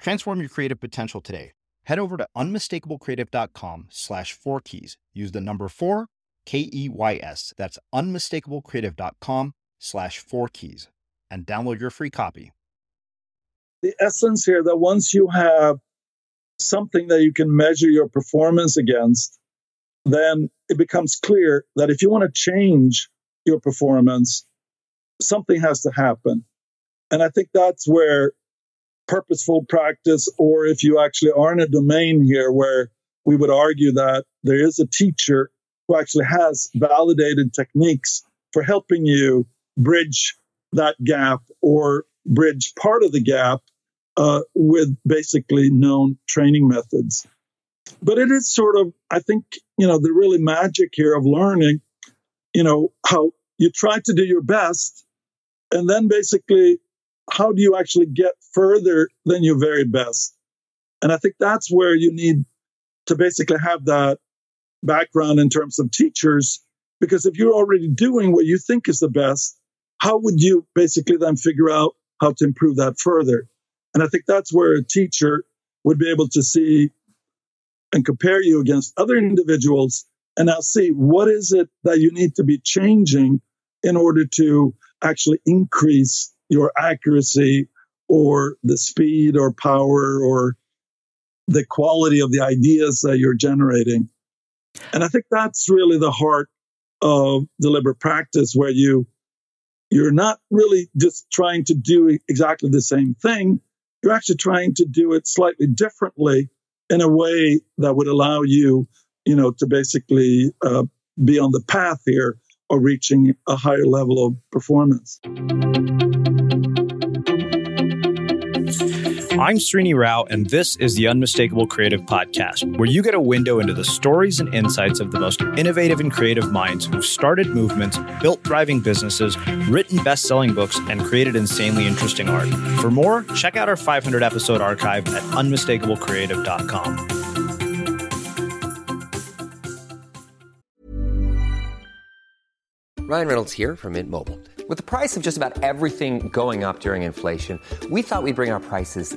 Transform your creative potential today. Head over to unmistakablecreative.com slash four keys. Use the number four, K E Y S. That's unmistakablecreative.com slash four keys and download your free copy. The essence here that once you have something that you can measure your performance against, then it becomes clear that if you want to change your performance, something has to happen. And I think that's where purposeful practice, or if you actually are in a domain here where we would argue that there is a teacher who actually has validated techniques for helping you bridge that gap or bridge part of the gap uh, with basically known training methods. But it is sort of, I think, you know, the really magic here of learning, you know, how you try to do your best and then basically how do you actually get further than your very best? And I think that's where you need to basically have that background in terms of teachers, because if you're already doing what you think is the best, how would you basically then figure out how to improve that further? And I think that's where a teacher would be able to see and compare you against other individuals and now see what is it that you need to be changing in order to actually increase your accuracy or the speed or power or the quality of the ideas that you're generating. And I think that's really the heart of deliberate practice where you you're not really just trying to do exactly the same thing. You're actually trying to do it slightly differently in a way that would allow you, you know, to basically uh, be on the path here of reaching a higher level of performance. I'm Srini Rao, and this is the Unmistakable Creative Podcast, where you get a window into the stories and insights of the most innovative and creative minds who've started movements, built thriving businesses, written best selling books, and created insanely interesting art. For more, check out our 500 episode archive at unmistakablecreative.com. Ryan Reynolds here from Mint Mobile. With the price of just about everything going up during inflation, we thought we'd bring our prices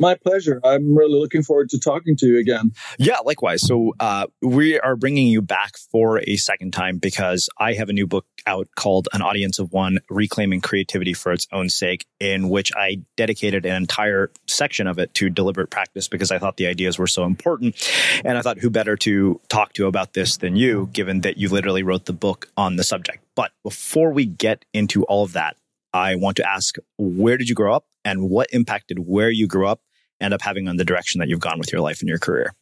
My pleasure. I'm really looking forward to talking to you again. Yeah, likewise. So uh, we are bringing you back for a second time because I have a new book out called An Audience of One Reclaiming Creativity for Its Own Sake, in which I dedicated an entire section of it to deliberate practice because I thought the ideas were so important. And I thought, who better to talk to about this than you, given that you literally wrote the book on the subject. But before we get into all of that, I want to ask where did you grow up and what impacted where you grew up end up having on the direction that you've gone with your life and your career?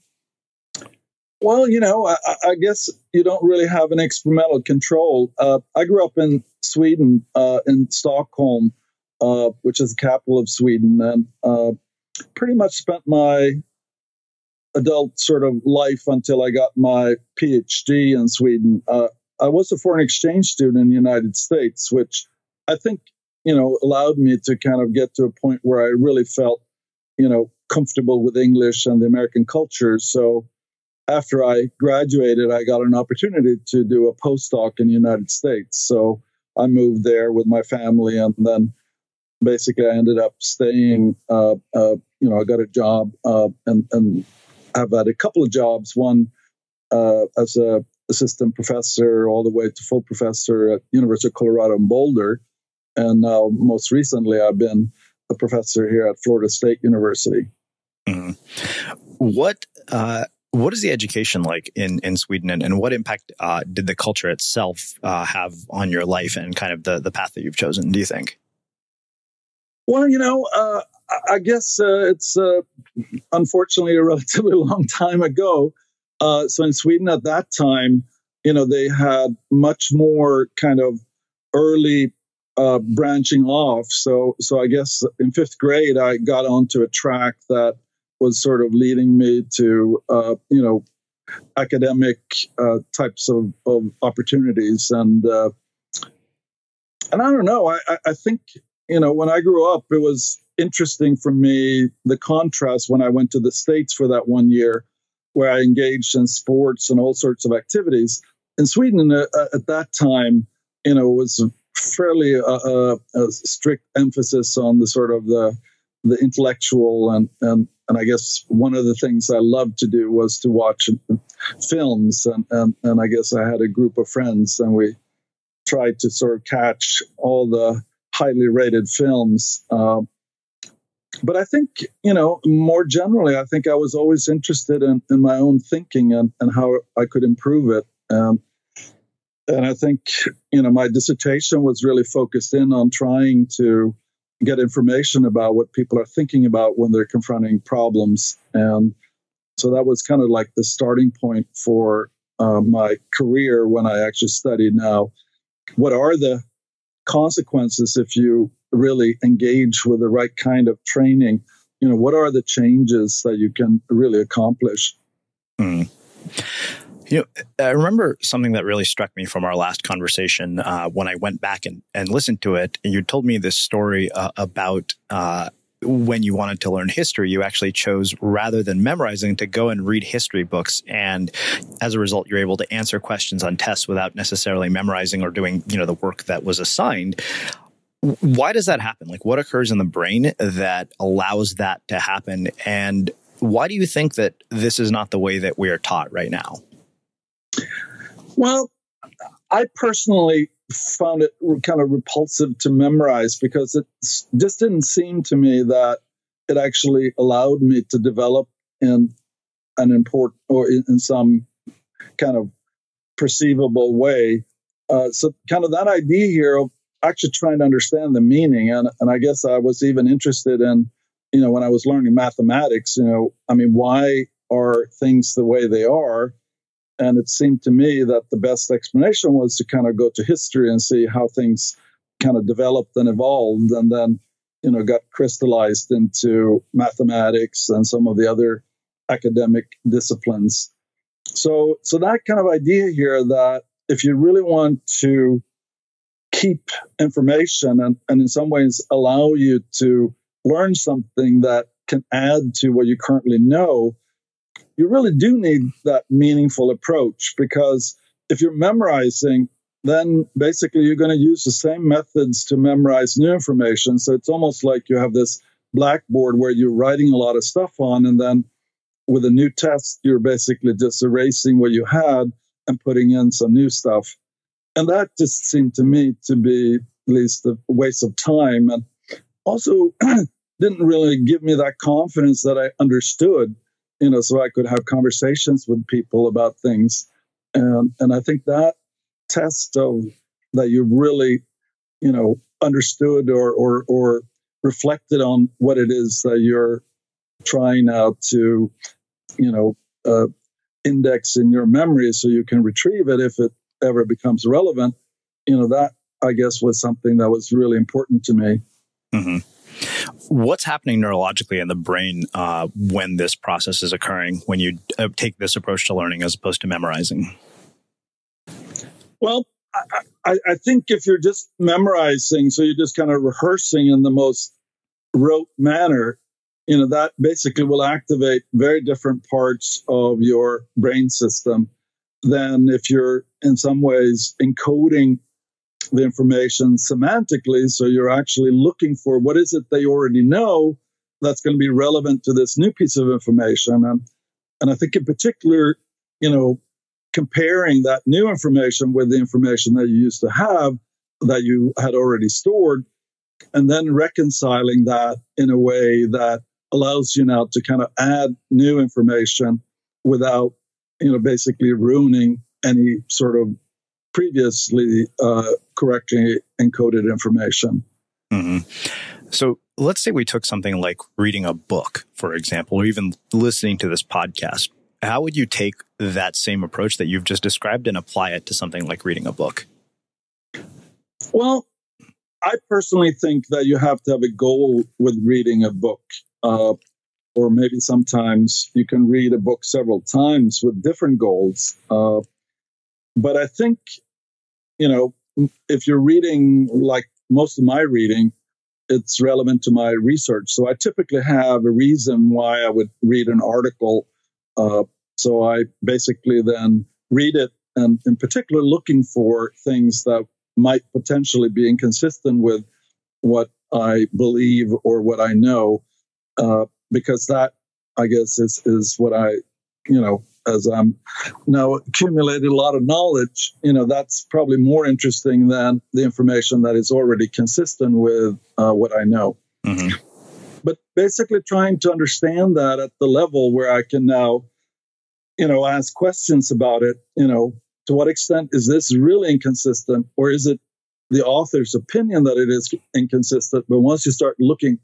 Well, you know, I, I guess you don't really have an experimental control. Uh, I grew up in Sweden, uh, in Stockholm, uh, which is the capital of Sweden, and uh, pretty much spent my adult sort of life until I got my PhD in Sweden. Uh, I was a foreign exchange student in the United States, which I think, you know, allowed me to kind of get to a point where I really felt you know, comfortable with English and the American culture. So after I graduated, I got an opportunity to do a postdoc in the United States. So I moved there with my family, and then basically I ended up staying. Uh, uh, you know, I got a job, uh, and and I've had a couple of jobs. One uh, as a assistant professor, all the way to full professor at University of Colorado in Boulder, and now most recently I've been a professor here at Florida State University. Mm-hmm. What uh, what is the education like in in Sweden, and, and what impact uh, did the culture itself uh, have on your life and kind of the the path that you've chosen? Do you think? Well, you know, uh, I guess uh, it's uh, unfortunately a relatively long time ago. so in Sweden at that time, you know, they had much more kind of early uh, branching off. So, so I guess in fifth grade, I got onto a track that was sort of leading me to, uh, you know, academic uh, types of, of, opportunities. And uh, and I don't know. I, I think you know when I grew up, it was interesting for me the contrast when I went to the states for that one year, where I engaged in sports and all sorts of activities. In Sweden, uh, at that time, you know, was fairly uh, uh, a strict emphasis on the sort of the the intellectual and and and I guess one of the things I loved to do was to watch films and and and I guess I had a group of friends and we tried to sort of catch all the highly rated films. Uh, but I think, you know, more generally, I think I was always interested in, in my own thinking and, and how I could improve it. And and I think, you know, my dissertation was really focused in on trying to get information about what people are thinking about when they're confronting problems. And so that was kind of like the starting point for uh, my career when I actually studied now what are the consequences if you really engage with the right kind of training? You know, what are the changes that you can really accomplish? Mm. You know, I remember something that really struck me from our last conversation uh, when I went back and, and listened to it. And you told me this story uh, about uh, when you wanted to learn history, you actually chose rather than memorizing to go and read history books. And as a result, you're able to answer questions on tests without necessarily memorizing or doing, you know, the work that was assigned. Why does that happen? Like what occurs in the brain that allows that to happen? And why do you think that this is not the way that we are taught right now? Well, I personally found it kind of repulsive to memorize because it just didn't seem to me that it actually allowed me to develop in an important or in, some kind of perceivable way. Uh, so, kind of that idea here of actually trying to understand the meaning, and and I guess I was even interested in, you know, when I was learning mathematics, you know, I mean, why are things the way they are? And it seemed to me that the best explanation was to kind of go to history and see how things kind of developed and evolved and then, you know, got crystallized into mathematics and some of the other academic disciplines. So, so that kind of idea here that if you really want to keep information and, and in some ways allow you to learn something that can add to what you currently know, you really do need that meaningful approach because if you're memorizing, then basically you're going to use the same methods to memorize new information. So it's almost like you have this blackboard where you're writing a lot of stuff on, and then with a new test, you're basically just erasing what you had and putting in some new stuff. And that just seemed to me to be at least a waste of time and also didn't really give me that confidence that I understood you know, so I could have conversations with people about things. And and I think that test of that you really, you know, understood or or or reflected on what it is that you're trying now to, you know, uh, index in your memory so you can retrieve it if it ever becomes relevant. You know, that I guess was something that was really important to me. Mm-hmm. What's happening neurologically in the brain uh, when this process is occurring, when you uh, take this approach to learning as opposed to memorizing? Well, I, I, think if you're just memorizing, so you're just kind of rehearsing in the most rote manner, you know, that basically will activate very different parts of your brain system than if you're in some ways encoding the information semantically. So you're actually looking for what is it they already know that's going to be relevant to this new piece of information. And, and I think in particular, you know, comparing that new information with the information that you used to have that you had already stored, and then reconciling that in a way that allows you now to kind of add new information without, you know, basically ruining any sort of previously uh, correctly encoded information. Mm-hmm. So let's say we took something like reading a book, for example, or even listening to this podcast. How would you take that same approach that you've just described and apply it to something like reading a book? Well, I personally think that you have to have a goal with reading a book. Uh, or maybe sometimes you can read a book several times with different goals. Uh, but I think, you know, if you're reading like most of my reading, it's relevant to my research. So I typically have a reason why I would read an article. Uh, so I basically then read it and in particular looking for things that might potentially be inconsistent with what I believe or what I know, uh, because that I guess is is what I you know as I'm now accumulated a lot of knowledge, you know, that's probably more interesting than the information that is already consistent with uh, what I know. Mm-hmm. But basically, trying to understand that at the level where I can now, you know, ask questions about it, you know, to what extent is this really inconsistent or is it the author's opinion that it is inconsistent? But once you start looking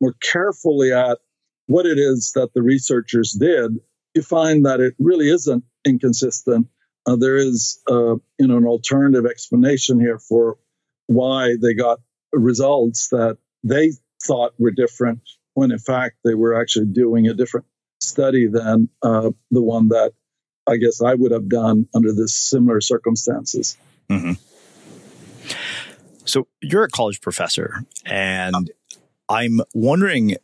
more carefully at what it is that the researchers did you find that it really isn't inconsistent. Uh, there is, uh, you know, an alternative explanation here for why they got results that they thought were different when in fact they were actually doing a different study than uh, the one that I guess I would have done under this similar circumstances. Mm-hmm. So you're a college professor, and I'm wondering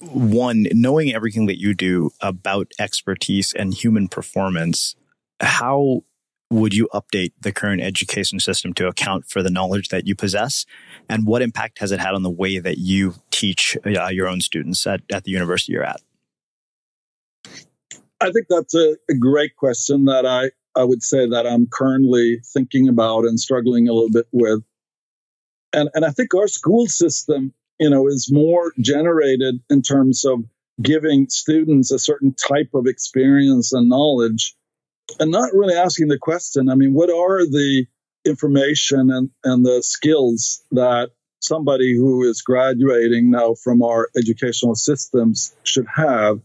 one, knowing everything that you do about expertise and human performance, how would you update the current education system to account for the knowledge that you possess? And what impact has it had on the way that you teach uh, your own students at, at the university you're at? I think that's a, a, great question that I, I would say that I'm currently thinking about and struggling a little bit with. And, and I think our school system, you know, is more generated in terms of giving students a certain type of experience and knowledge and not really asking the question. I mean, what are the information and, and the skills that somebody who is graduating now from our educational systems should have?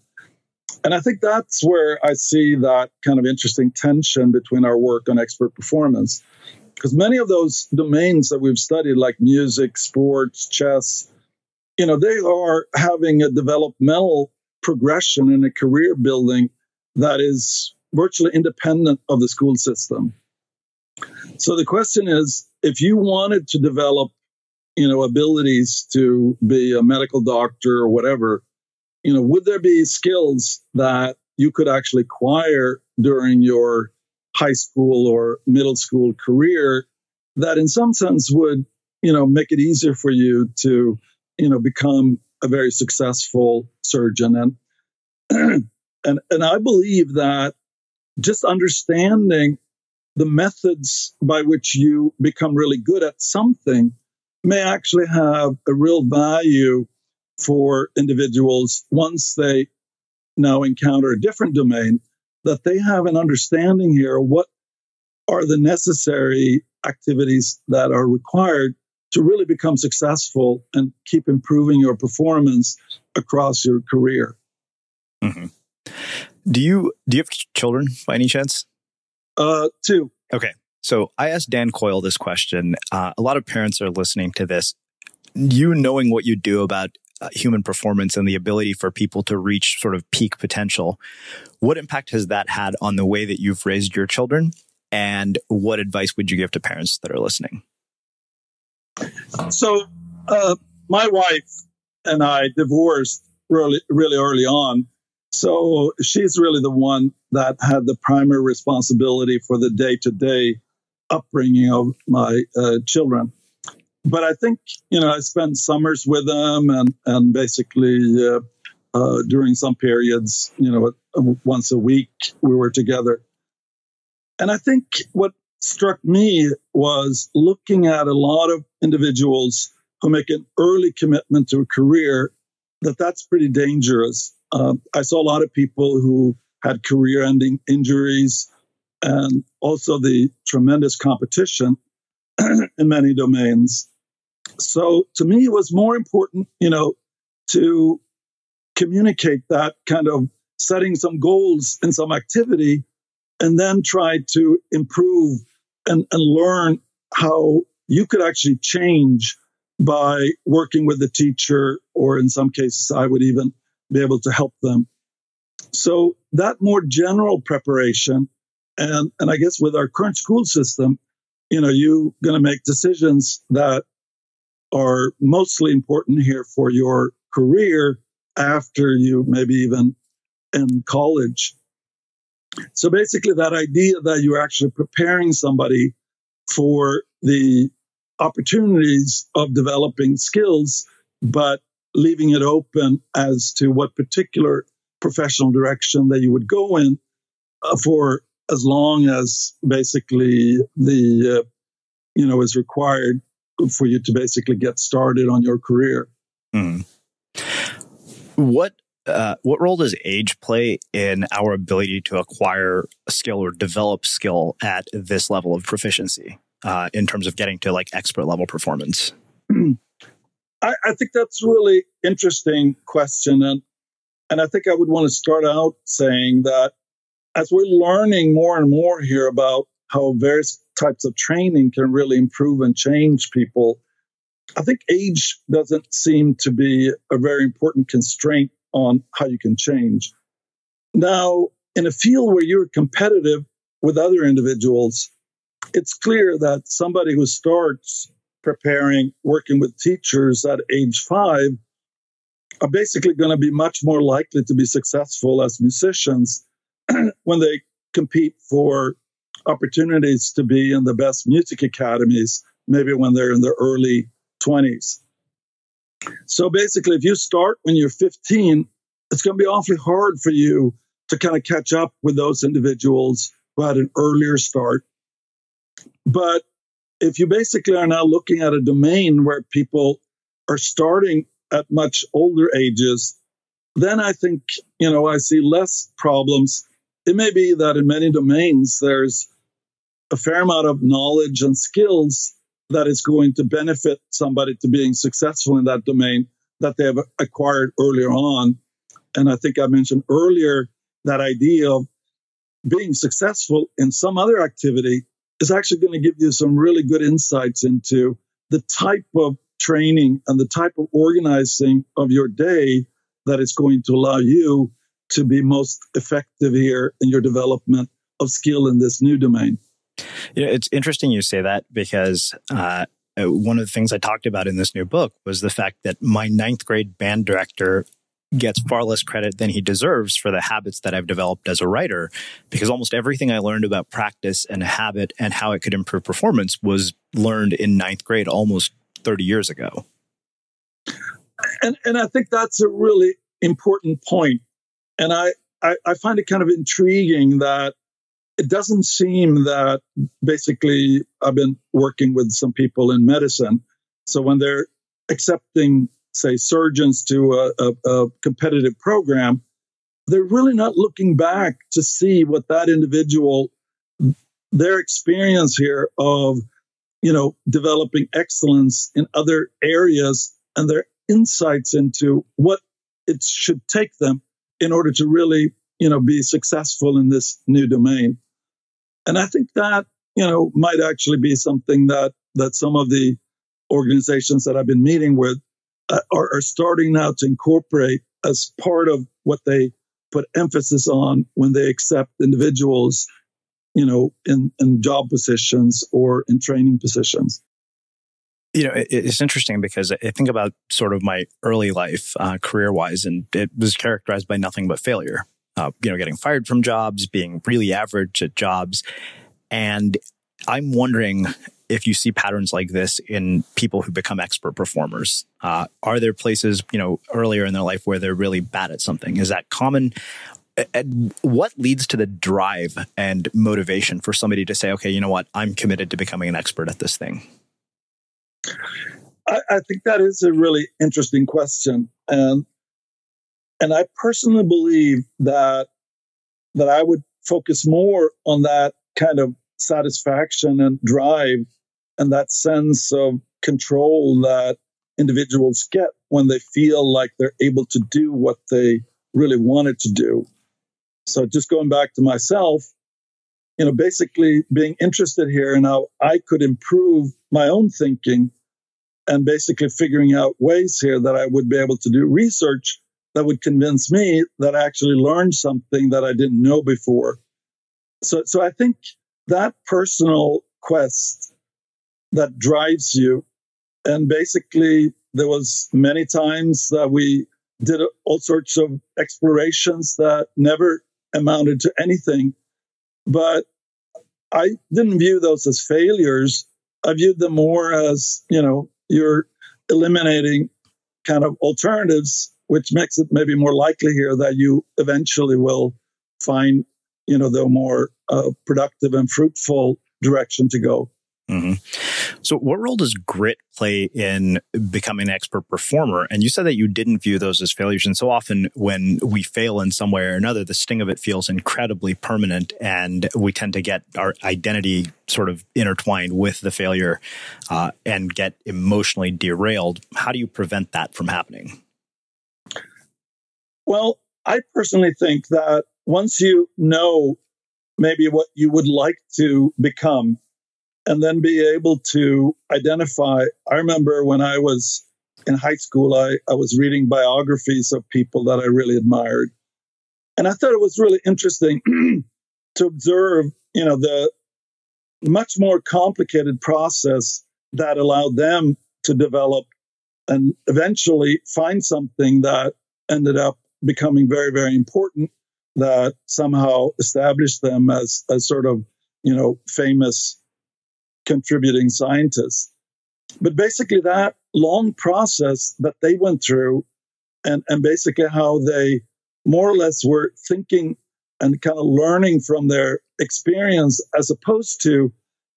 And I think that's where I see that kind of interesting tension between our work on expert performance. Because many of those domains that we've studied, like music, sports, chess, you know, they are having a developmental progression and a career building that is virtually independent of the school system. So the question is, if you wanted to develop, you know, abilities to be a medical doctor or whatever, you know, would there be skills that you could actually acquire during your high school or middle school career that in some sense would, you know, make it easier for you to, you know, become a very successful surgeon. And and and I believe that just understanding the methods by which you become really good at something may actually have a real value for individuals once they now encounter a different domain that they have an understanding here what are the necessary activities that are required to really become successful and keep improving your performance across your career. Mm-hmm. Do you do you have children by any chance? Uh, two. Okay. So I asked Dan Coyle this question. Uh, a lot of parents are listening to this. You knowing what you do about uh, human performance and the ability for people to reach sort of peak potential, what impact has that had on the way that you've raised your children? And what advice would you give to parents that are listening? So, uh, my wife and I divorced really, really early on. So she's really the one that had the primary responsibility for the day to day upbringing of my uh, children. But I think, you know, I spent summers with them and, and basically uh, uh, during some periods, you know, once a week we were together. And I think what struck me was looking at a lot of individuals who make an early commitment to a career that that's pretty dangerous um, I saw a lot of people who had career ending injuries and also the tremendous competition in many domains. So to me, it was more important, you know, to communicate that kind of setting some goals in some activity and then try to improve and, and learn how you could actually change by working with the teacher, or in some cases, I would even be able to help them. So that more general preparation, and and I guess with our current school system, you know, you're going to make decisions that are mostly important here for your career after you maybe even in college. So basically, that idea that you're actually preparing somebody for the opportunities of developing skills, but leaving it open as to what particular professional direction that you would go in uh, for as long as basically the uh, you know is required for you to basically get started on your career. Mm. What uh, what role does age play in our ability to acquire skill or develop skill at this level of proficiency uh, in terms of getting to like expert level performance? I, I think that's a really interesting question. And, and I think I would want to start out saying that as we're learning more and more here about how various types of training can really improve and change people. I think age doesn't seem to be a very important constraint on how you can change. Now, in a field where you're competitive with other individuals, it's clear that somebody who starts preparing, working with teachers at age five are basically going to be much more likely to be successful as musicians when they compete for opportunities to be in the best music academies, maybe when they're in their early 20s. So basically, if you start when you're 15, it's going to be awfully hard for you to kind of catch up with those individuals who had an earlier start. But if you basically are now looking at a domain where people are starting at much older ages, then I think, you know, I see less problems. It may be that in many domains, there's a fair amount of knowledge and skills that is going to benefit somebody to being successful in that domain that they have acquired earlier on. And I think I mentioned earlier that idea of being successful in some other activity is actually going to give you some really good insights into the type of training and the type of organizing of your day that is going to allow you to be most effective here in your development of skill in this new domain. You know, it's interesting you say that because uh, one of the things I talked about in this new book was the fact that my ninth grade band director gets far less credit than he deserves for the habits that I've developed as a writer because almost everything I learned about practice and habit and how it could improve performance was learned in ninth grade almost 30 years ago. And, and I think that's a really important point. And I, I, I find it kind of intriguing that it doesn't seem that basically I've been working with some people in medicine. So when they're accepting, say, surgeons to a, a, a competitive program, they're really not looking back to see what that individual, their experience here of, you know, developing excellence in other areas and their insights into what it should take them in order to really you know, be successful in this new domain. And I think that, you know, might actually be something that, that some of the organizations that I've been meeting with uh, are, are starting now to incorporate as part of what they put emphasis on when they accept individuals, you know, in, in job positions or in training positions. You know, it's interesting because I think about sort of my early life, uh, career wise, and it was characterized by nothing but failure uh, you know, getting fired from jobs, being really average at jobs. And I'm wondering if you see patterns like this in people who become expert performers. Uh, are there places, you know, earlier in their life where they're really bad at something? Is that common? And what leads to the drive and motivation for somebody to say, okay, you know what, I'm committed to becoming an expert at this thing? I, I think that is a really interesting question. And and I personally believe that that I would focus more on that kind of satisfaction and drive and that sense of control that individuals get when they feel like they're able to do what they really wanted to do. So just going back to myself, you know, basically being interested here and how I could improve my own thinking and basically figuring out ways here that I would be able to do research that would convince me that I actually learned something that I didn't know before. So, so I think that personal quest that drives you, and basically there was many times that we did all sorts of explorations that never amounted to anything, but I didn't view those as failures. I viewed them more as, you know, you're eliminating kind of alternatives which makes it maybe more likely here that you eventually will find, you know, the more uh, productive and fruitful direction to go. Mm-hmm. So, what role does grit play in becoming an expert performer? And you said that you didn't view those as failures. And so often, when we fail in some way or another, the sting of it feels incredibly permanent, and we tend to get our identity sort of intertwined with the failure uh, and get emotionally derailed. How do you prevent that from happening? Well, I personally think that once you know maybe what you would like to become, and then be able to identify. I remember when I was in high school, I, I was reading biographies of people that I really admired. And I thought it was really interesting to observe, you know, the much more complicated process that allowed them to develop and eventually find something that ended up becoming very, very important that somehow established them as, as sort of, you know, famous contributing scientists. But basically, that long process that they went through, and, and basically how they more or less were thinking and kind of learning from their experience, as opposed to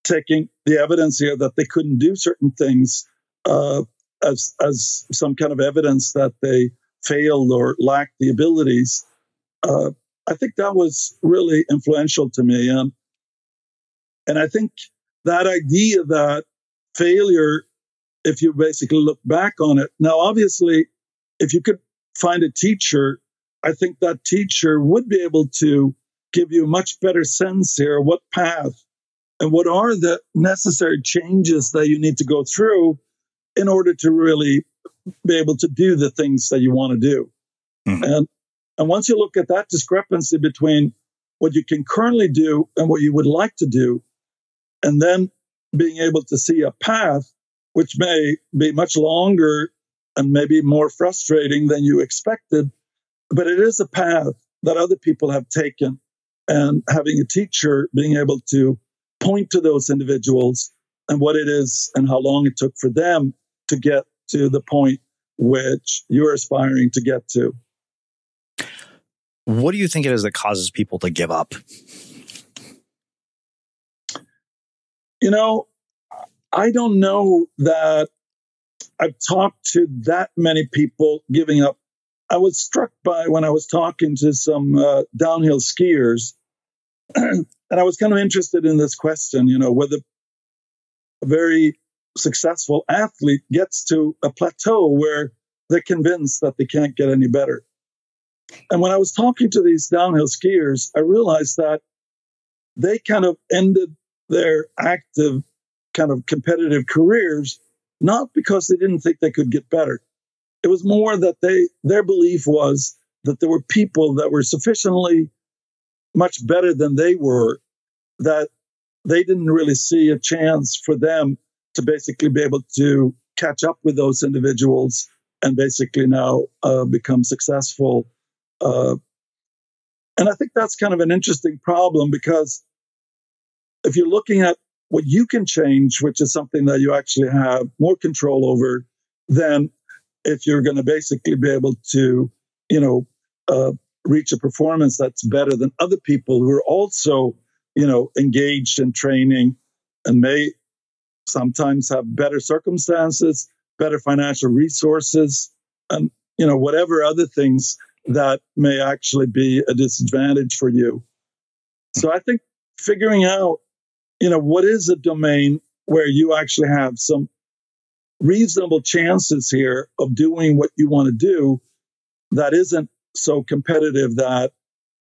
taking the evidence here that they couldn't do certain things uh, as as some kind of evidence that they failed or lacked the abilities. Uh, I think that was really influential to me, and and I think that idea that failure, if you basically look back on it, now obviously, if you could find a teacher, I think that teacher would be able to give you a much better sense here what path and what are the necessary changes that you need to go through in order to really be able to do the things that you want to do. Mm-hmm. And and once you look at that discrepancy between what you can currently do and what you would like to do, and then being able to see a path which may be much longer and maybe more frustrating than you expected, but it is a path that other people have taken. And having a teacher being able to point to those individuals and what it is and how long it took for them to get to the point which you're aspiring to get to. What do you think it is that causes people to give up? You know, I don't know that I've talked to that many people giving up. I was struck by when I was talking to some uh, downhill skiers, and I was kind of interested in this question, you know, whether a very successful athlete gets to a plateau where they're convinced that they can't get any better. And when I was talking to these downhill skiers, I realized that they kind of ended their active kind of competitive careers not because they didn't think they could get better. It was more that they their belief was that there were people that were sufficiently much better than they were that they didn't really see a chance for them to basically be able to catch up with those individuals and basically now uh, become successful. Uh, and I think that's kind of an interesting problem because if you're looking at what you can change, which is something that you actually have more control over, then if you're going to basically be able to, you know, uh, reach a performance that's better than other people who are also, you know, engaged in training and may sometimes have better circumstances, better financial resources, and you know whatever other things that may actually be a disadvantage for you. So I think figuring out, you know, what is a domain where you actually have some reasonable chances here of doing what you want to do that isn't so competitive that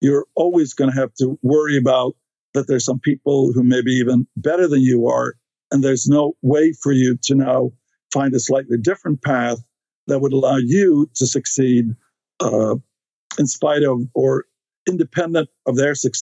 you're always going to have to worry about that there's some people who may be even better than you are and there's no way for you to now find a slightly different path that would allow you to succeed uh, in spite of or independent of their success.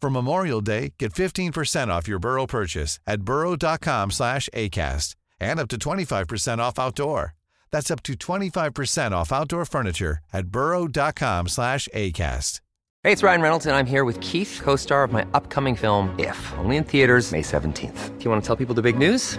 For Memorial Day, get 15% off your Burrow purchase at burrow.com slash ACAST and up to 25% off outdoor. That's up to 25% off outdoor furniture at burrow.com slash ACAST. Hey, it's Ryan Reynolds, and I'm here with Keith, co-star of my upcoming film, If, only in theaters May 17th. Do you want to tell people the big news?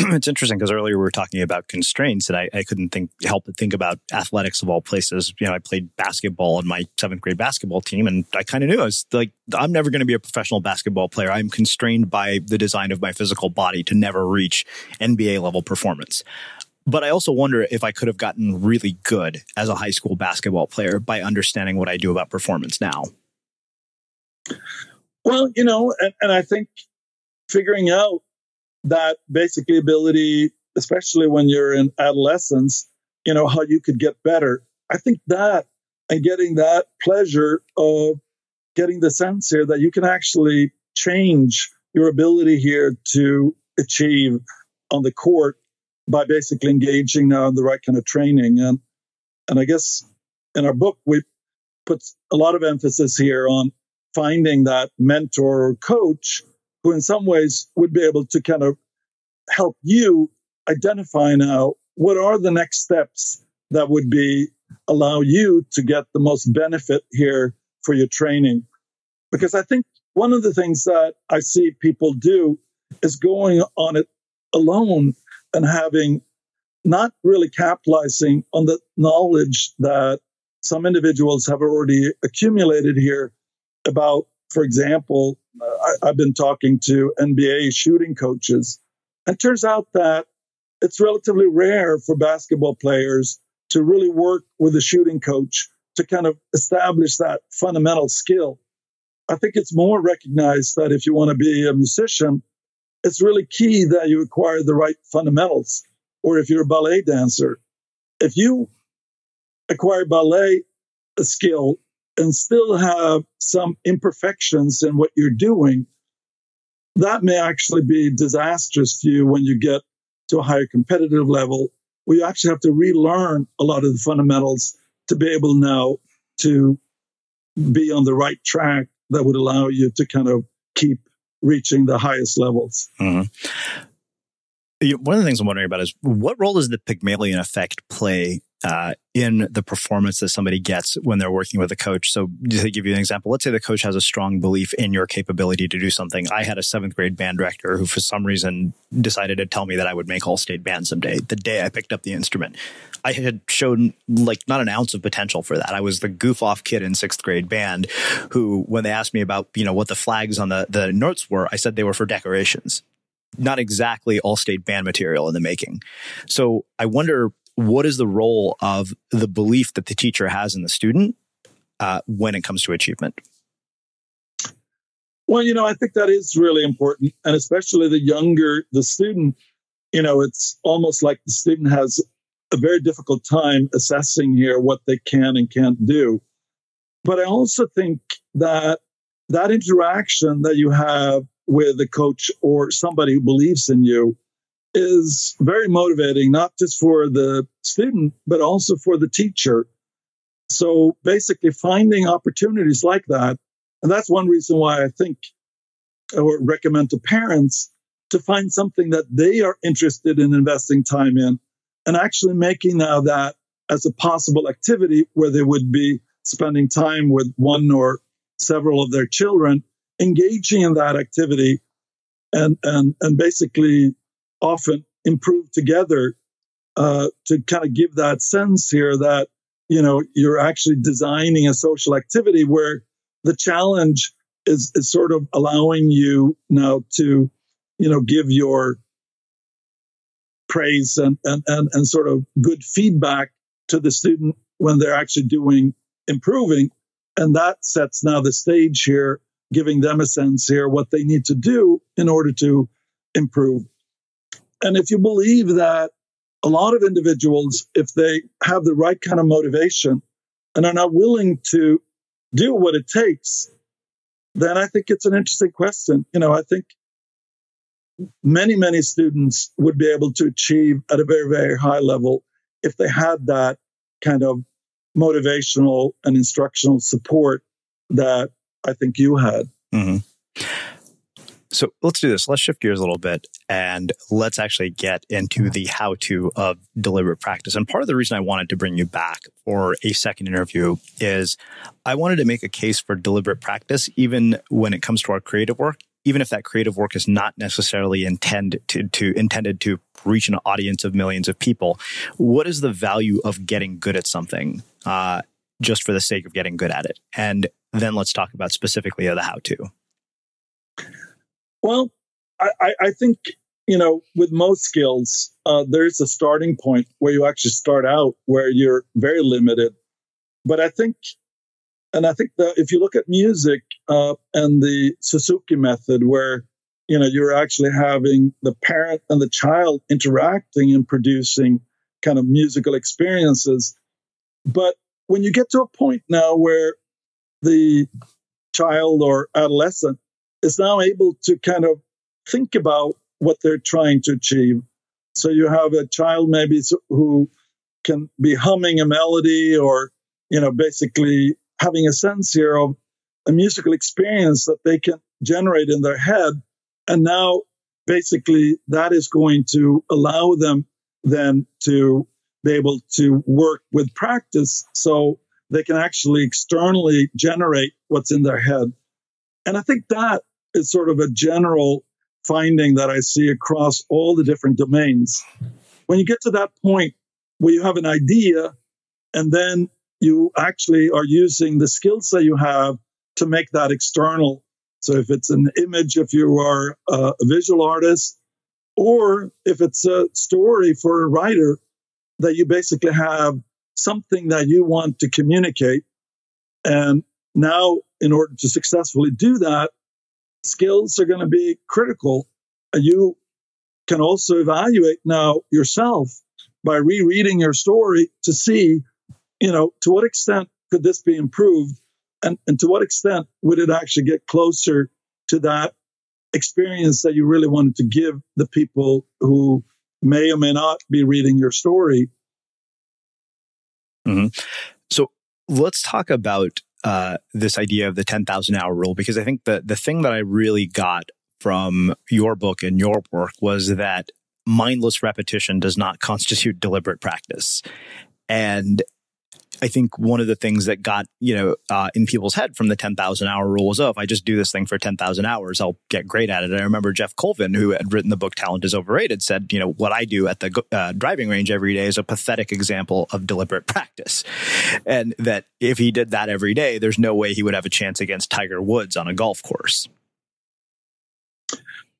It's interesting because earlier we were talking about constraints, and I, I couldn't think help but think about athletics of all places. You know, I played basketball on my seventh grade basketball team, and I kind of knew I was like, I'm never going to be a professional basketball player. I'm constrained by the design of my physical body to never reach NBA level performance. But I also wonder if I could have gotten really good as a high school basketball player by understanding what I do about performance now. Well, you know, and, and I think figuring out that basic ability, especially when you're in adolescence, you know, how you could get better. I think that and getting that pleasure of getting the sense here that you can actually change your ability here to achieve on the court by basically engaging now in the right kind of training. And and I guess in our book we put a lot of emphasis here on finding that mentor or coach who in some ways would be able to kind of help you identify now what are the next steps that would be allow you to get the most benefit here for your training. Because i think one of the things that i see people do is going on it alone and having not really capitalizing on the knowledge that some individuals have already accumulated here about for example uh, I, have been talking to nba shooting coaches and it turns out that it's relatively rare for basketball players to really work with a shooting coach to kind of establish that fundamental skill. I think it's more recognized that if you want to be a musician, it's really key that you acquire the right fundamentals. Or if you're a ballet dancer, if you acquire ballet skill and still have some imperfections in what you're doing, that may actually be disastrous to you when you get to a higher competitive level where you actually have to relearn a lot of the fundamentals to be able now to be on the right track that would allow you to kind of keep reaching the highest levels. Mm-hmm. One of the things I'm wondering about is what role does the Pygmalion effect play uh, in the performance that somebody gets when they're working with a coach. So to give you an example, let's say the coach has a strong belief in your capability to do something. I had a seventh grade band director who for some reason decided to tell me that I would make all state band someday, the day I picked up the instrument. I had shown like not an ounce of potential for that. I was the goof off kid in sixth grade band who, when they asked me about, you know, what the flags on the, the notes were, I said they were for decorations not exactly all state band material in the making. So I wonder what is the role of the belief that the teacher has in the student uh, when it comes to achievement? Well, you know, I think that is really important. And especially the younger the student, you know, it's almost like the student has a very difficult time assessing here what they can and can't do. But I also think that that interaction that you have with a coach or somebody who believes in you is very motivating, not just for the student, but also for the teacher. So basically, finding opportunities like that. And that's one reason why I think I would recommend to parents to find something that they are interested in investing time in and actually making now that as a possible activity where they would be spending time with one or several of their children, engaging in that activity and, and, and basically often improve together uh, to kind of give that sense here that you know you're actually designing a social activity where the challenge is, is sort of allowing you now to you know give your praise and, and, and, and sort of good feedback to the student when they're actually doing improving. And that sets now the stage here giving them a sense here what they need to do in order to improve and if you believe that a lot of individuals, if they have the right kind of motivation and are not willing to do what it takes, then I think it's an interesting question. You know, I think many, many students would be able to achieve at a very, very high level if they had that kind of motivational and instructional support that I think you had. Mm-hmm. So let's do this. Let's shift gears a little bit and let's actually get into the how to of deliberate practice. And part of the reason I wanted to bring you back for a second interview is I wanted to make a case for deliberate practice, even when it comes to our creative work, even if that creative work is not necessarily intended to, to intended to reach an audience of millions of people. What is the value of getting good at something? Uh, just for the sake of getting good at it. And then let's talk about specifically the how to. Well, I, I think, you know, with most skills, uh, there's a starting point where you actually start out where you're very limited. But I think, and I think that if you look at music uh, and the Suzuki method, where, you know, you're actually having the parent and the child interacting and producing kind of musical experiences. But when you get to a point now where the child or adolescent is now able to kind of think about what they're trying to achieve. So you have a child maybe who can be humming a melody or, you know, basically having a sense here of a musical experience that they can generate in their head. And now basically that is going to allow them then to be able to work with practice so they can actually externally generate what's in their head. And I think that is sort of a general finding that I see across all the different domains. When you get to that point where you have an idea and then you actually are using the skills that you have to make that external. So if it's an image, if you are a visual artist, or if it's a story for a writer, that you basically have something that you want to communicate. And now, in order to successfully do that, skills are going to be critical. You can also evaluate now yourself by rereading your story to see, you know, to what extent could this be improved and, and to what extent would it actually get closer to that experience that you really wanted to give the people who may or may not be reading your story. Mm-hmm. So let's talk about uh, this idea of the 10,000 hour rule because I think the, the thing that I really got from your book and your work was that mindless repetition does not constitute deliberate practice. And I think one of the things that got, you know, uh, in people's head from the 10,000 hour rule was, oh, if I just do this thing for 10,000 hours, I'll get great at it. And I remember Geoff Colvin, who had written the book Talent is Overrated, said, you know, what I do at the uh, driving range every day is a pathetic example of deliberate practice. And that if he did that every day, there's no way he would have a chance against Tiger Woods on a golf course.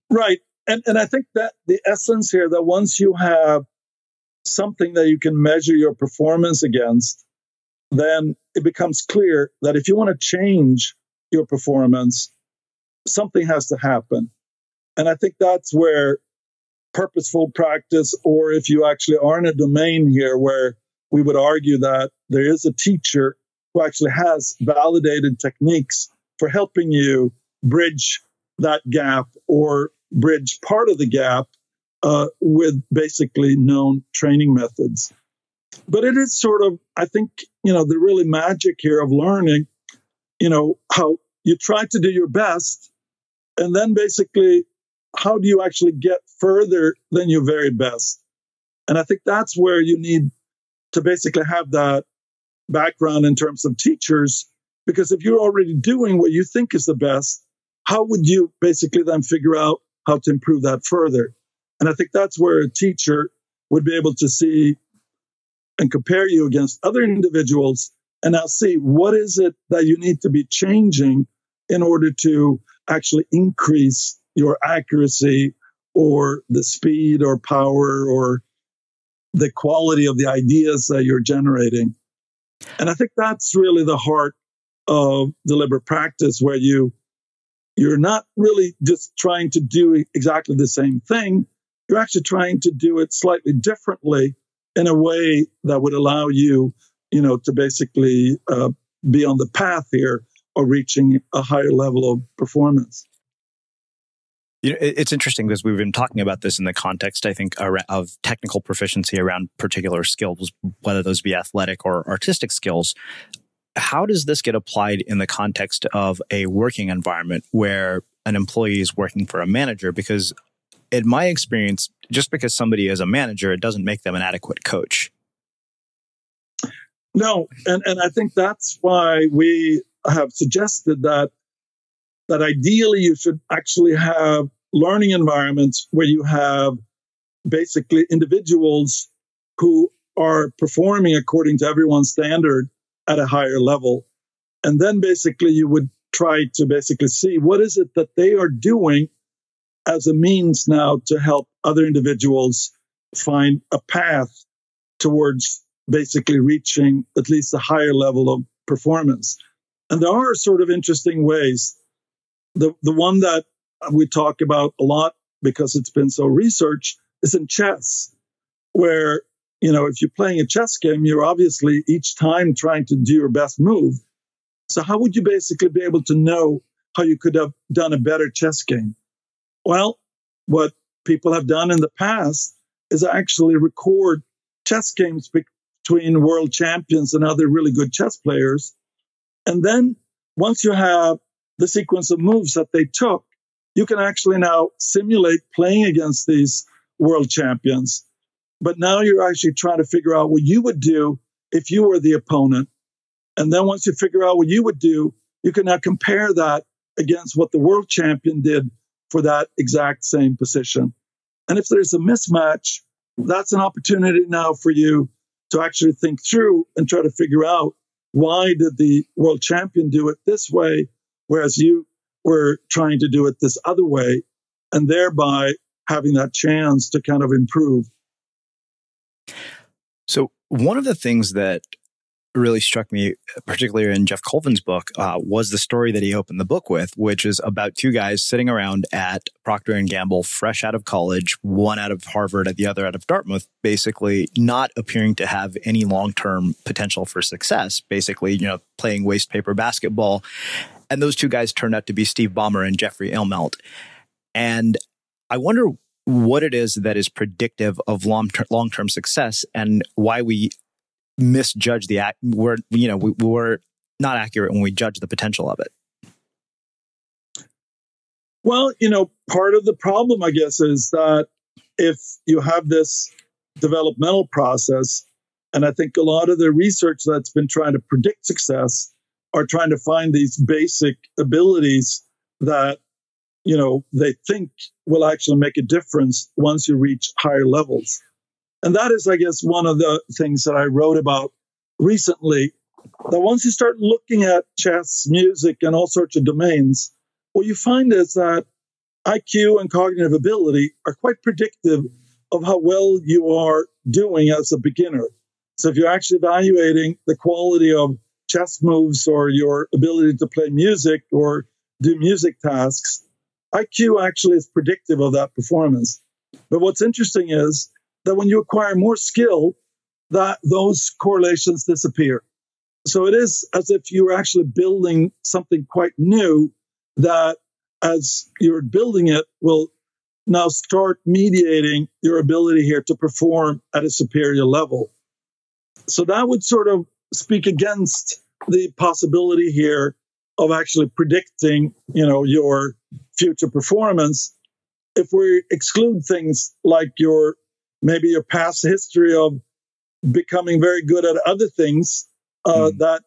Right. And, and I think that the essence here that once you have something that you can measure your performance against, then it becomes clear that if you want to change your performance, something has to happen. And I think that's where purposeful practice, or if you actually are in a domain here where we would argue that there is a teacher who actually has validated techniques for helping you bridge that gap or bridge part of the gap uh, with basically known training methods. But it is sort of, I think, you know, the really magic here of learning, you know, how you try to do your best. And then basically, how do you actually get further than your very best? And I think that's where you need to basically have that background in terms of teachers. Because if you're already doing what you think is the best, how would you basically then figure out how to improve that further? And I think that's where a teacher would be able to see and compare you against other hmm. individuals and now see what is it that you need to be changing in order to actually increase your accuracy or the speed or power or the quality of the ideas that you're generating. And I think that's really the heart of deliberate practice where you you're not really just trying to do exactly the same thing. You're actually trying to do it slightly differently in a way that would allow you, you know, to basically uh, be on the path here of reaching a higher level of performance. You know, it's interesting because we've been talking about this in the context, I think, of technical proficiency around particular skills, whether those be athletic or artistic skills. How does this get applied in the context of a working environment where an employee is working for a manager? Because in my experience, just because somebody is a manager, it doesn't make them an adequate coach. No, and, and I think that's why we have suggested that that ideally you should actually have learning environments where you have basically individuals who are performing according to everyone's standard at a higher level. And then basically you would try to basically see what is it that they are doing as a means now to help other individuals find a path towards basically reaching at least a higher level of performance. And there are sort of interesting ways. The, the one that we talk about a lot because it's been so researched is in chess, where, you know, if you're playing a chess game, you're obviously each time trying to do your best move. So how would you basically be able to know how you could have done a better chess game? Well, what people have done in the past is actually record chess games between world champions and other really good chess players. And then once you have the sequence of moves that they took, you can actually now simulate playing against these world champions. But now you're actually trying to figure out what you would do if you were the opponent. And then once you figure out what you would do, you can now compare that against what the world champion did for that exact same position. And if there's a mismatch, that's an opportunity now for you to actually think through and try to figure out why did the world champion do it this way, whereas you were trying to do it this other way, and thereby having that chance to kind of improve. So, one of the things that really struck me, particularly in Geoff Colvin's book, uh, was the story that he opened the book with, which is about two guys sitting around at Procter and Gamble, fresh out of college, one out of Harvard, and the other out of Dartmouth, basically not appearing to have any long term potential for success. Basically, you know, playing waste paper basketball, and those two guys turned out to be Steve Ballmer and Jeffrey Immelt, and I wonder what it is that is predictive of long term success and why we misjudge the act. We're, you know, we, we're not accurate when we judge the potential of it. Well, you know, part of the problem, I guess, is that if you have this developmental process, and I think a lot of the research that's been trying to predict success are trying to find these basic abilities that you know they think will actually make a difference once you reach higher levels and that is i guess one of the things that i wrote about recently that once you start looking at chess music and all sorts of domains what you find is that iq and cognitive ability are quite predictive of how well you are doing as a beginner so if you're actually evaluating the quality of chess moves or your ability to play music or do music tasks, IQ actually is predictive of that performance. But what's interesting is that when you acquire more skill, that those correlations disappear. So it is as if you're actually building something quite new that as you're building it will now start mediating your ability here to perform at a superior level. So that would sort of speak against the possibility here of actually predicting, you know, your future performance. If we exclude things like your maybe your past history of becoming very good at other things, uh, mm. that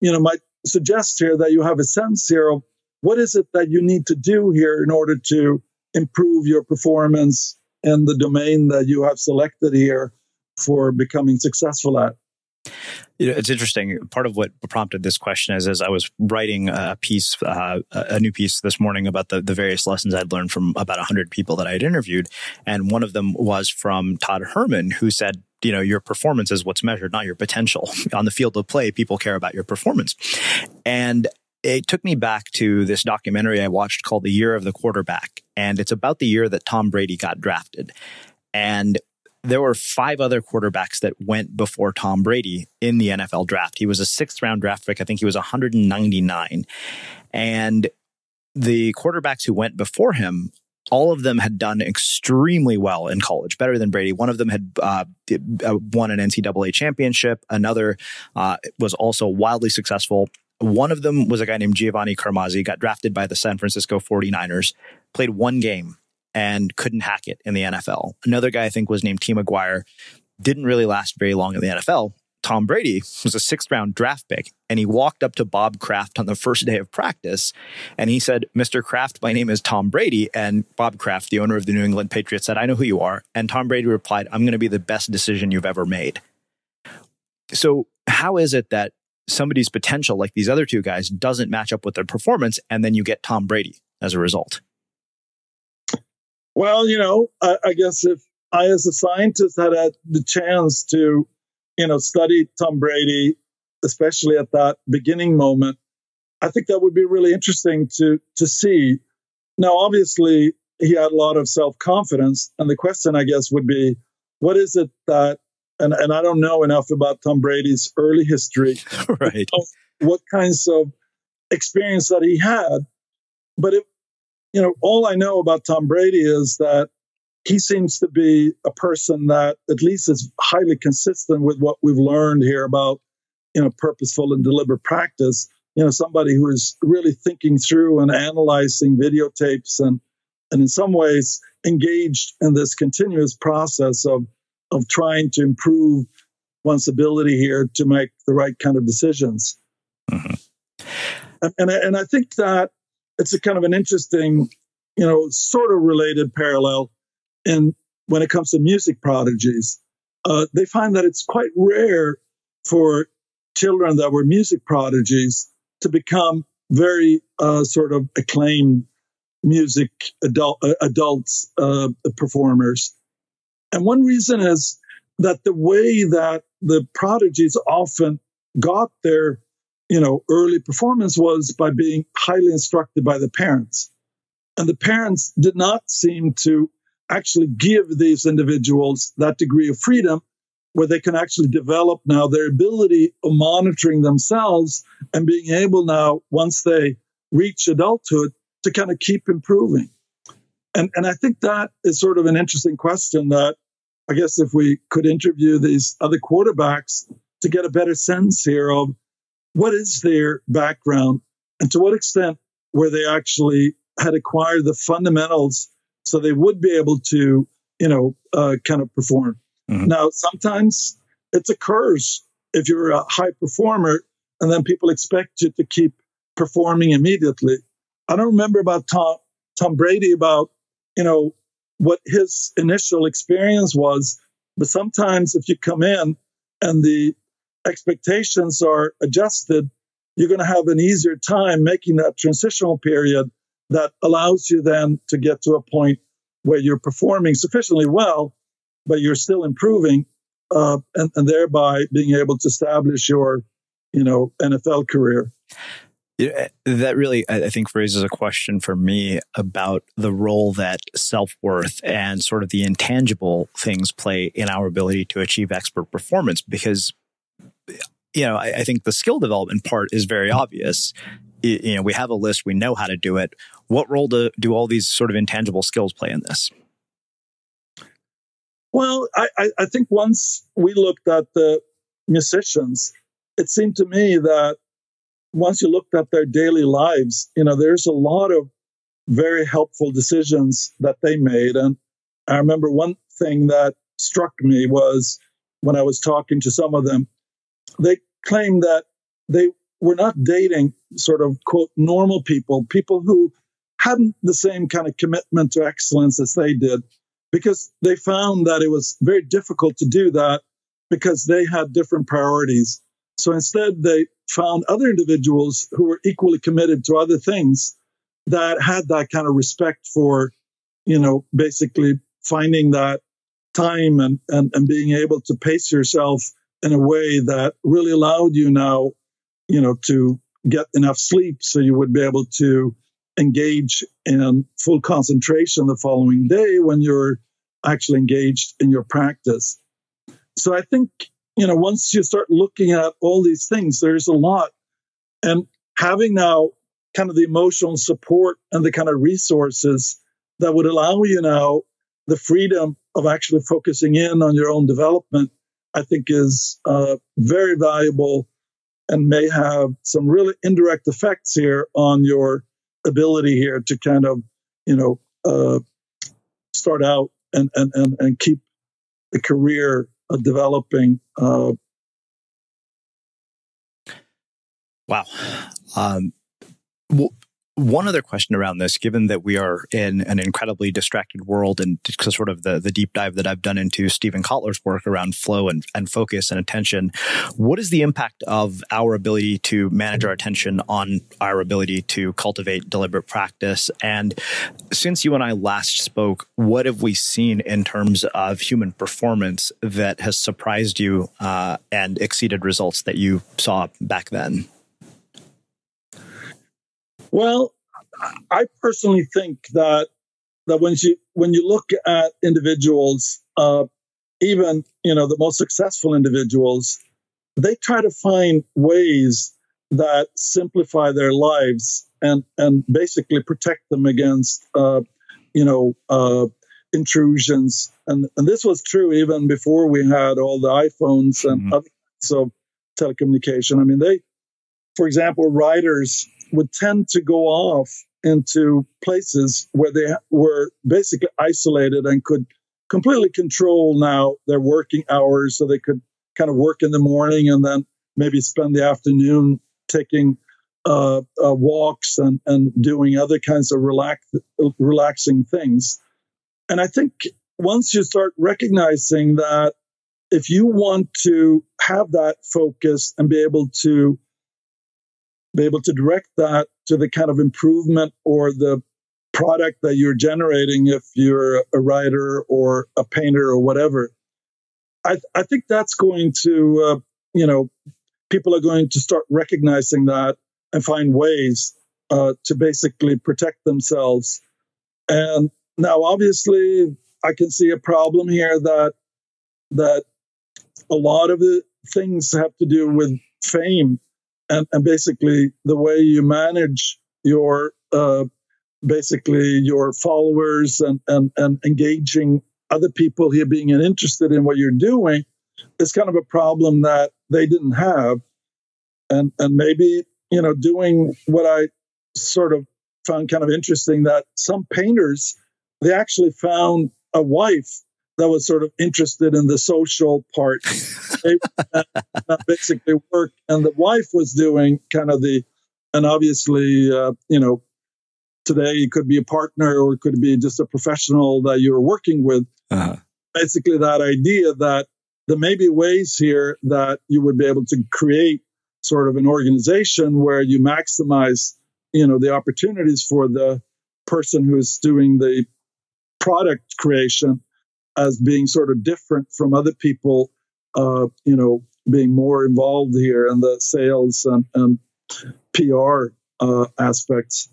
you know might suggest here that you have a sense here of what is it that you need to do here in order to improve your performance in the domain that you have selected here for becoming successful at. You know, it's interesting. Part of what prompted this question is as I was writing a piece, uh, a new piece this morning about the, the various lessons I'd learned from about 100 people that I had interviewed. And one of them was from Todd Herman, who said, you know, your performance is what's measured, not your potential. On the field of play, people care about your performance. And it took me back to this documentary I watched called The Year of the Quarterback. And it's about the year that Tom Brady got drafted. And there were five other quarterbacks that went before Tom Brady in the NFL draft. He was a sixth round draft pick. I think he was 199. And the quarterbacks who went before him, all of them had done extremely well in college, better than Brady. One of them had uh, uh won an NCAA championship. Another uh, was also wildly successful. One of them was a guy named Giovanni Carmazzi, got drafted by the San Francisco 49ers, played one game and couldn't hack it in the NFL. Another guy I think was named T. McGuire, didn't really last very long in the NFL. Tom Brady was a sixth round draft pick, and he walked up to Bob Kraft on the first day of practice, and he said, "Mr. Kraft, my name is Tom Brady." And Bob Kraft, the owner of the New England Patriots, said, "I know who you are." And Tom Brady replied, "I'm going to be the best decision you've ever made." So, how is it that somebody's potential, like these other two guys, doesn't match up with their performance, and then you get Tom Brady as a result? Well, you know, I, I guess if I, as a scientist, had had the chance to, you know, study Tom Brady, especially at that beginning moment, I think that would be really interesting to to see. Now, obviously, he had a lot of self confidence, and the question, I guess, would be, what is it that, and and I don't know enough about Tom Brady's early history, right? What kinds of experience that he had, but it you know, all I know about Tom Brady is that he seems to be a person that at least is highly consistent with what we've learned here about, you know, purposeful and deliberate practice. You know, somebody who is really thinking through and analyzing videotapes and, and in some ways engaged in this continuous process of, of trying to improve one's ability here to make the right kind of decisions. Mm-hmm. And, and, and I think that it's a kind of an interesting, you know, sort of related parallel. And when it comes to music prodigies, uh, they find that it's quite rare for children that were music prodigies to become very uh, sort of acclaimed music adult, uh, adults uh, performers. And one reason is that the way that the prodigies often got their you know, early performance was by being highly instructed by the parents. And the parents did not seem to actually give these individuals that degree of freedom where they can actually develop now their ability of monitoring themselves and being able now, once they reach adulthood, to kind of keep improving. And, and I think that is sort of an interesting question that I guess if we could interview these other quarterbacks to get a better sense here of what is their background and to what extent were they actually had acquired the fundamentals so they would be able to you know, uh, kind of perform. Mm-hmm. Now, sometimes it occurs if you're a high performer and then people expect you to keep performing immediately. I don't remember about Tom, Tom Brady about, you know, what his initial experience was. But sometimes if you come in and the expectations are adjusted, you're going to have an easier time making that transitional period that allows you then to get to a point where you're performing sufficiently well, but you're still improving, uh, and, and thereby being able to establish your, you know, NFL career. Yeah, that really, I think, raises a question for me about the role that self worth and sort of the intangible things play in our ability to achieve expert performance. Because, you know, I, I think the skill development part is very obvious. You know, we have a list, we know how to do it. What role do, do all these sort of intangible skills play in this? Well, I, I think once we looked at the musicians, it seemed to me that once you looked at their daily lives, you know, there's a lot of very helpful decisions that they made. And I remember one thing that struck me was when I was talking to some of them, they claimed that they were not dating sort of quote normal people, people who hadn't the same kind of commitment to excellence as they did, because they found that it was very difficult to do that because they had different priorities. So instead, they found other individuals who were equally committed to other things that had that kind of respect for, you know, basically finding that time and, and, and being able to pace yourself in a way that really allowed you now, you know, to get enough sleep so you would be able to engage in full concentration the following day when you're actually engaged in your practice. So I think you know, once you start looking at all these things, there's a lot. And having now kind of the emotional support and the kind of resources that would allow you now the freedom of actually focusing in on your own development, I think is uh, very valuable and may have some really indirect effects here on your ability here to kind of, you know, uh, start out and, and, and, and keep the career uh, developing. Uh, wow. Um, one other question around this, given that we are in an incredibly distracted world and sort of the, the deep dive that I've done into Steven Kotler's work around flow and, and focus and attention, what is the impact of our ability to manage our attention on our ability to cultivate deliberate practice? And since you and I last spoke, what have we seen in terms of human performance that has surprised you uh, and exceeded results that you saw back then? Well, I personally think that that when you when you look at individuals, uh, even you know the most successful individuals, they try to find ways that simplify their lives and and basically protect them against uh, you know uh, intrusions. And and this was true even before we had all the iPhones and mm-hmm. other so telecommunication. I mean, they, for example, writers would tend to go off into places where they were basically isolated and could completely control now their working hours so they could kind of work in the morning and then maybe spend the afternoon taking uh, uh, walks and, and doing other kinds of relax, relaxing things. And I think once you start recognizing that if you want to have that focus and be able to be able to direct that to the kind of improvement or the product that you're generating if you're a writer or a painter or whatever. I, I think that's going to, uh, you know, people are going to start recognizing that and find ways uh, to basically protect themselves. And now, obviously, I can see a problem here that that a lot of the things have to do with fame and, and basically the way you manage your uh, basically your followers and, and, and engaging other people here being interested in what you're doing is kind of a problem that they didn't have. And and maybe you know doing what i sort of found kind of interesting that some painters they actually found a wife that was sort of interested in the social part. that basically work. And the wife was doing kind of the, and obviously, uh, you know, today it could be a partner or it could be just a professional that you're working with. Uh-huh. Basically, that idea that there may be ways here that you would be able to create sort of an organization where you maximize, you know, the opportunities for the person who's doing the product creation as being sort of different from other people, uh, you know, being more involved here in the sales and, and PR uh, aspects.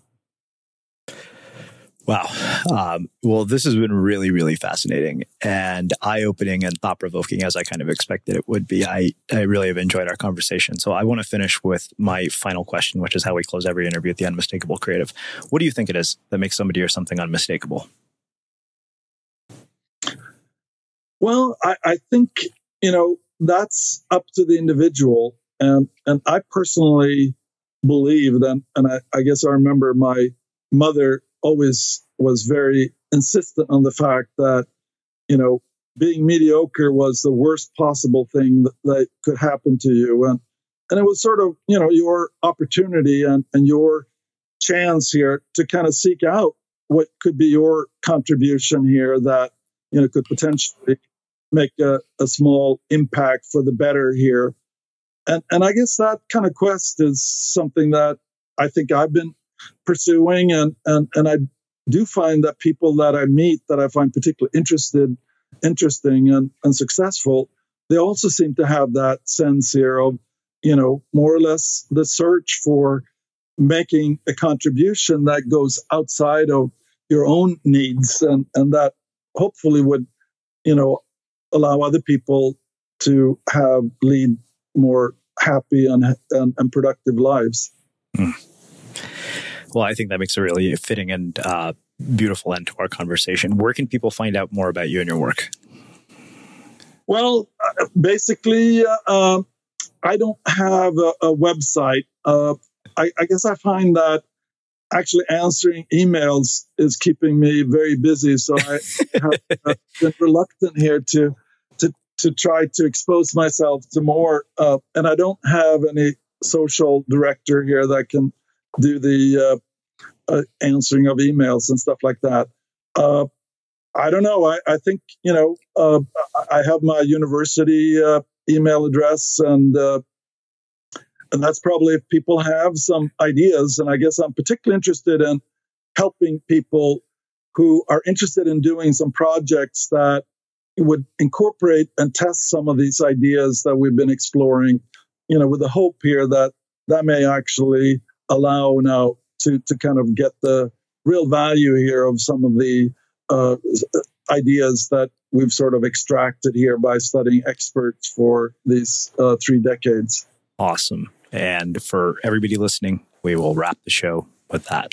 Wow. Um, well, this has been really, really fascinating and eye opening and thought provoking as I kind of expected it would be. I, I really have enjoyed our conversation. So I want to finish with my final question, which is how we close every interview at the Unmistakable Creative. What do you think it is that makes somebody or something unmistakable? Well, I, I think, you know, that's up to the individual. And, and I personally believe that, and I, I guess I remember my mother always was very insistent on the fact that, you know, being mediocre was the worst possible thing that, that could happen to you. And, and it was sort of, you know, your opportunity and, and your chance here to kind of seek out what could be your contribution here that, you know, could potentially make a, a small impact for the better here. And, and I guess that kind of quest is something that I think I've been pursuing and, and, and I do find that people that I meet that I find particularly interested, interesting and, and successful, they also seem to have that sense here of, you know, more or less the search for making a contribution that goes outside of your own needs and, and that hopefully would, you know, allow other people to have lead more happy and, and, and productive lives. Mm. Well, I think that makes a really fitting and uh, beautiful end to our conversation. Where can people find out more about you and your work? Well, uh, basically, uh, um, I don't have a, a website. Uh, I, I, guess I find that actually answering emails is keeping me very busy. So I have uh, been reluctant here to, to, try to expose myself to more. Uh, and I don't have any social director here that can do the uh, uh, answering of emails and stuff like that. Uh, I don't know. I, I think you know. Uh, I have my university email address, and and that's probably if people have some ideas. And I guess I'm particularly interested in helping people who are interested in doing some projects that would incorporate and test some of these ideas that we've been exploring. You know, with the hope here that that may actually allow now to to kind of get the real value here of some of the uh, ideas that we've sort of extracted here by studying experts for these uh, three decades. Awesome. And for everybody listening, we will wrap the show with that.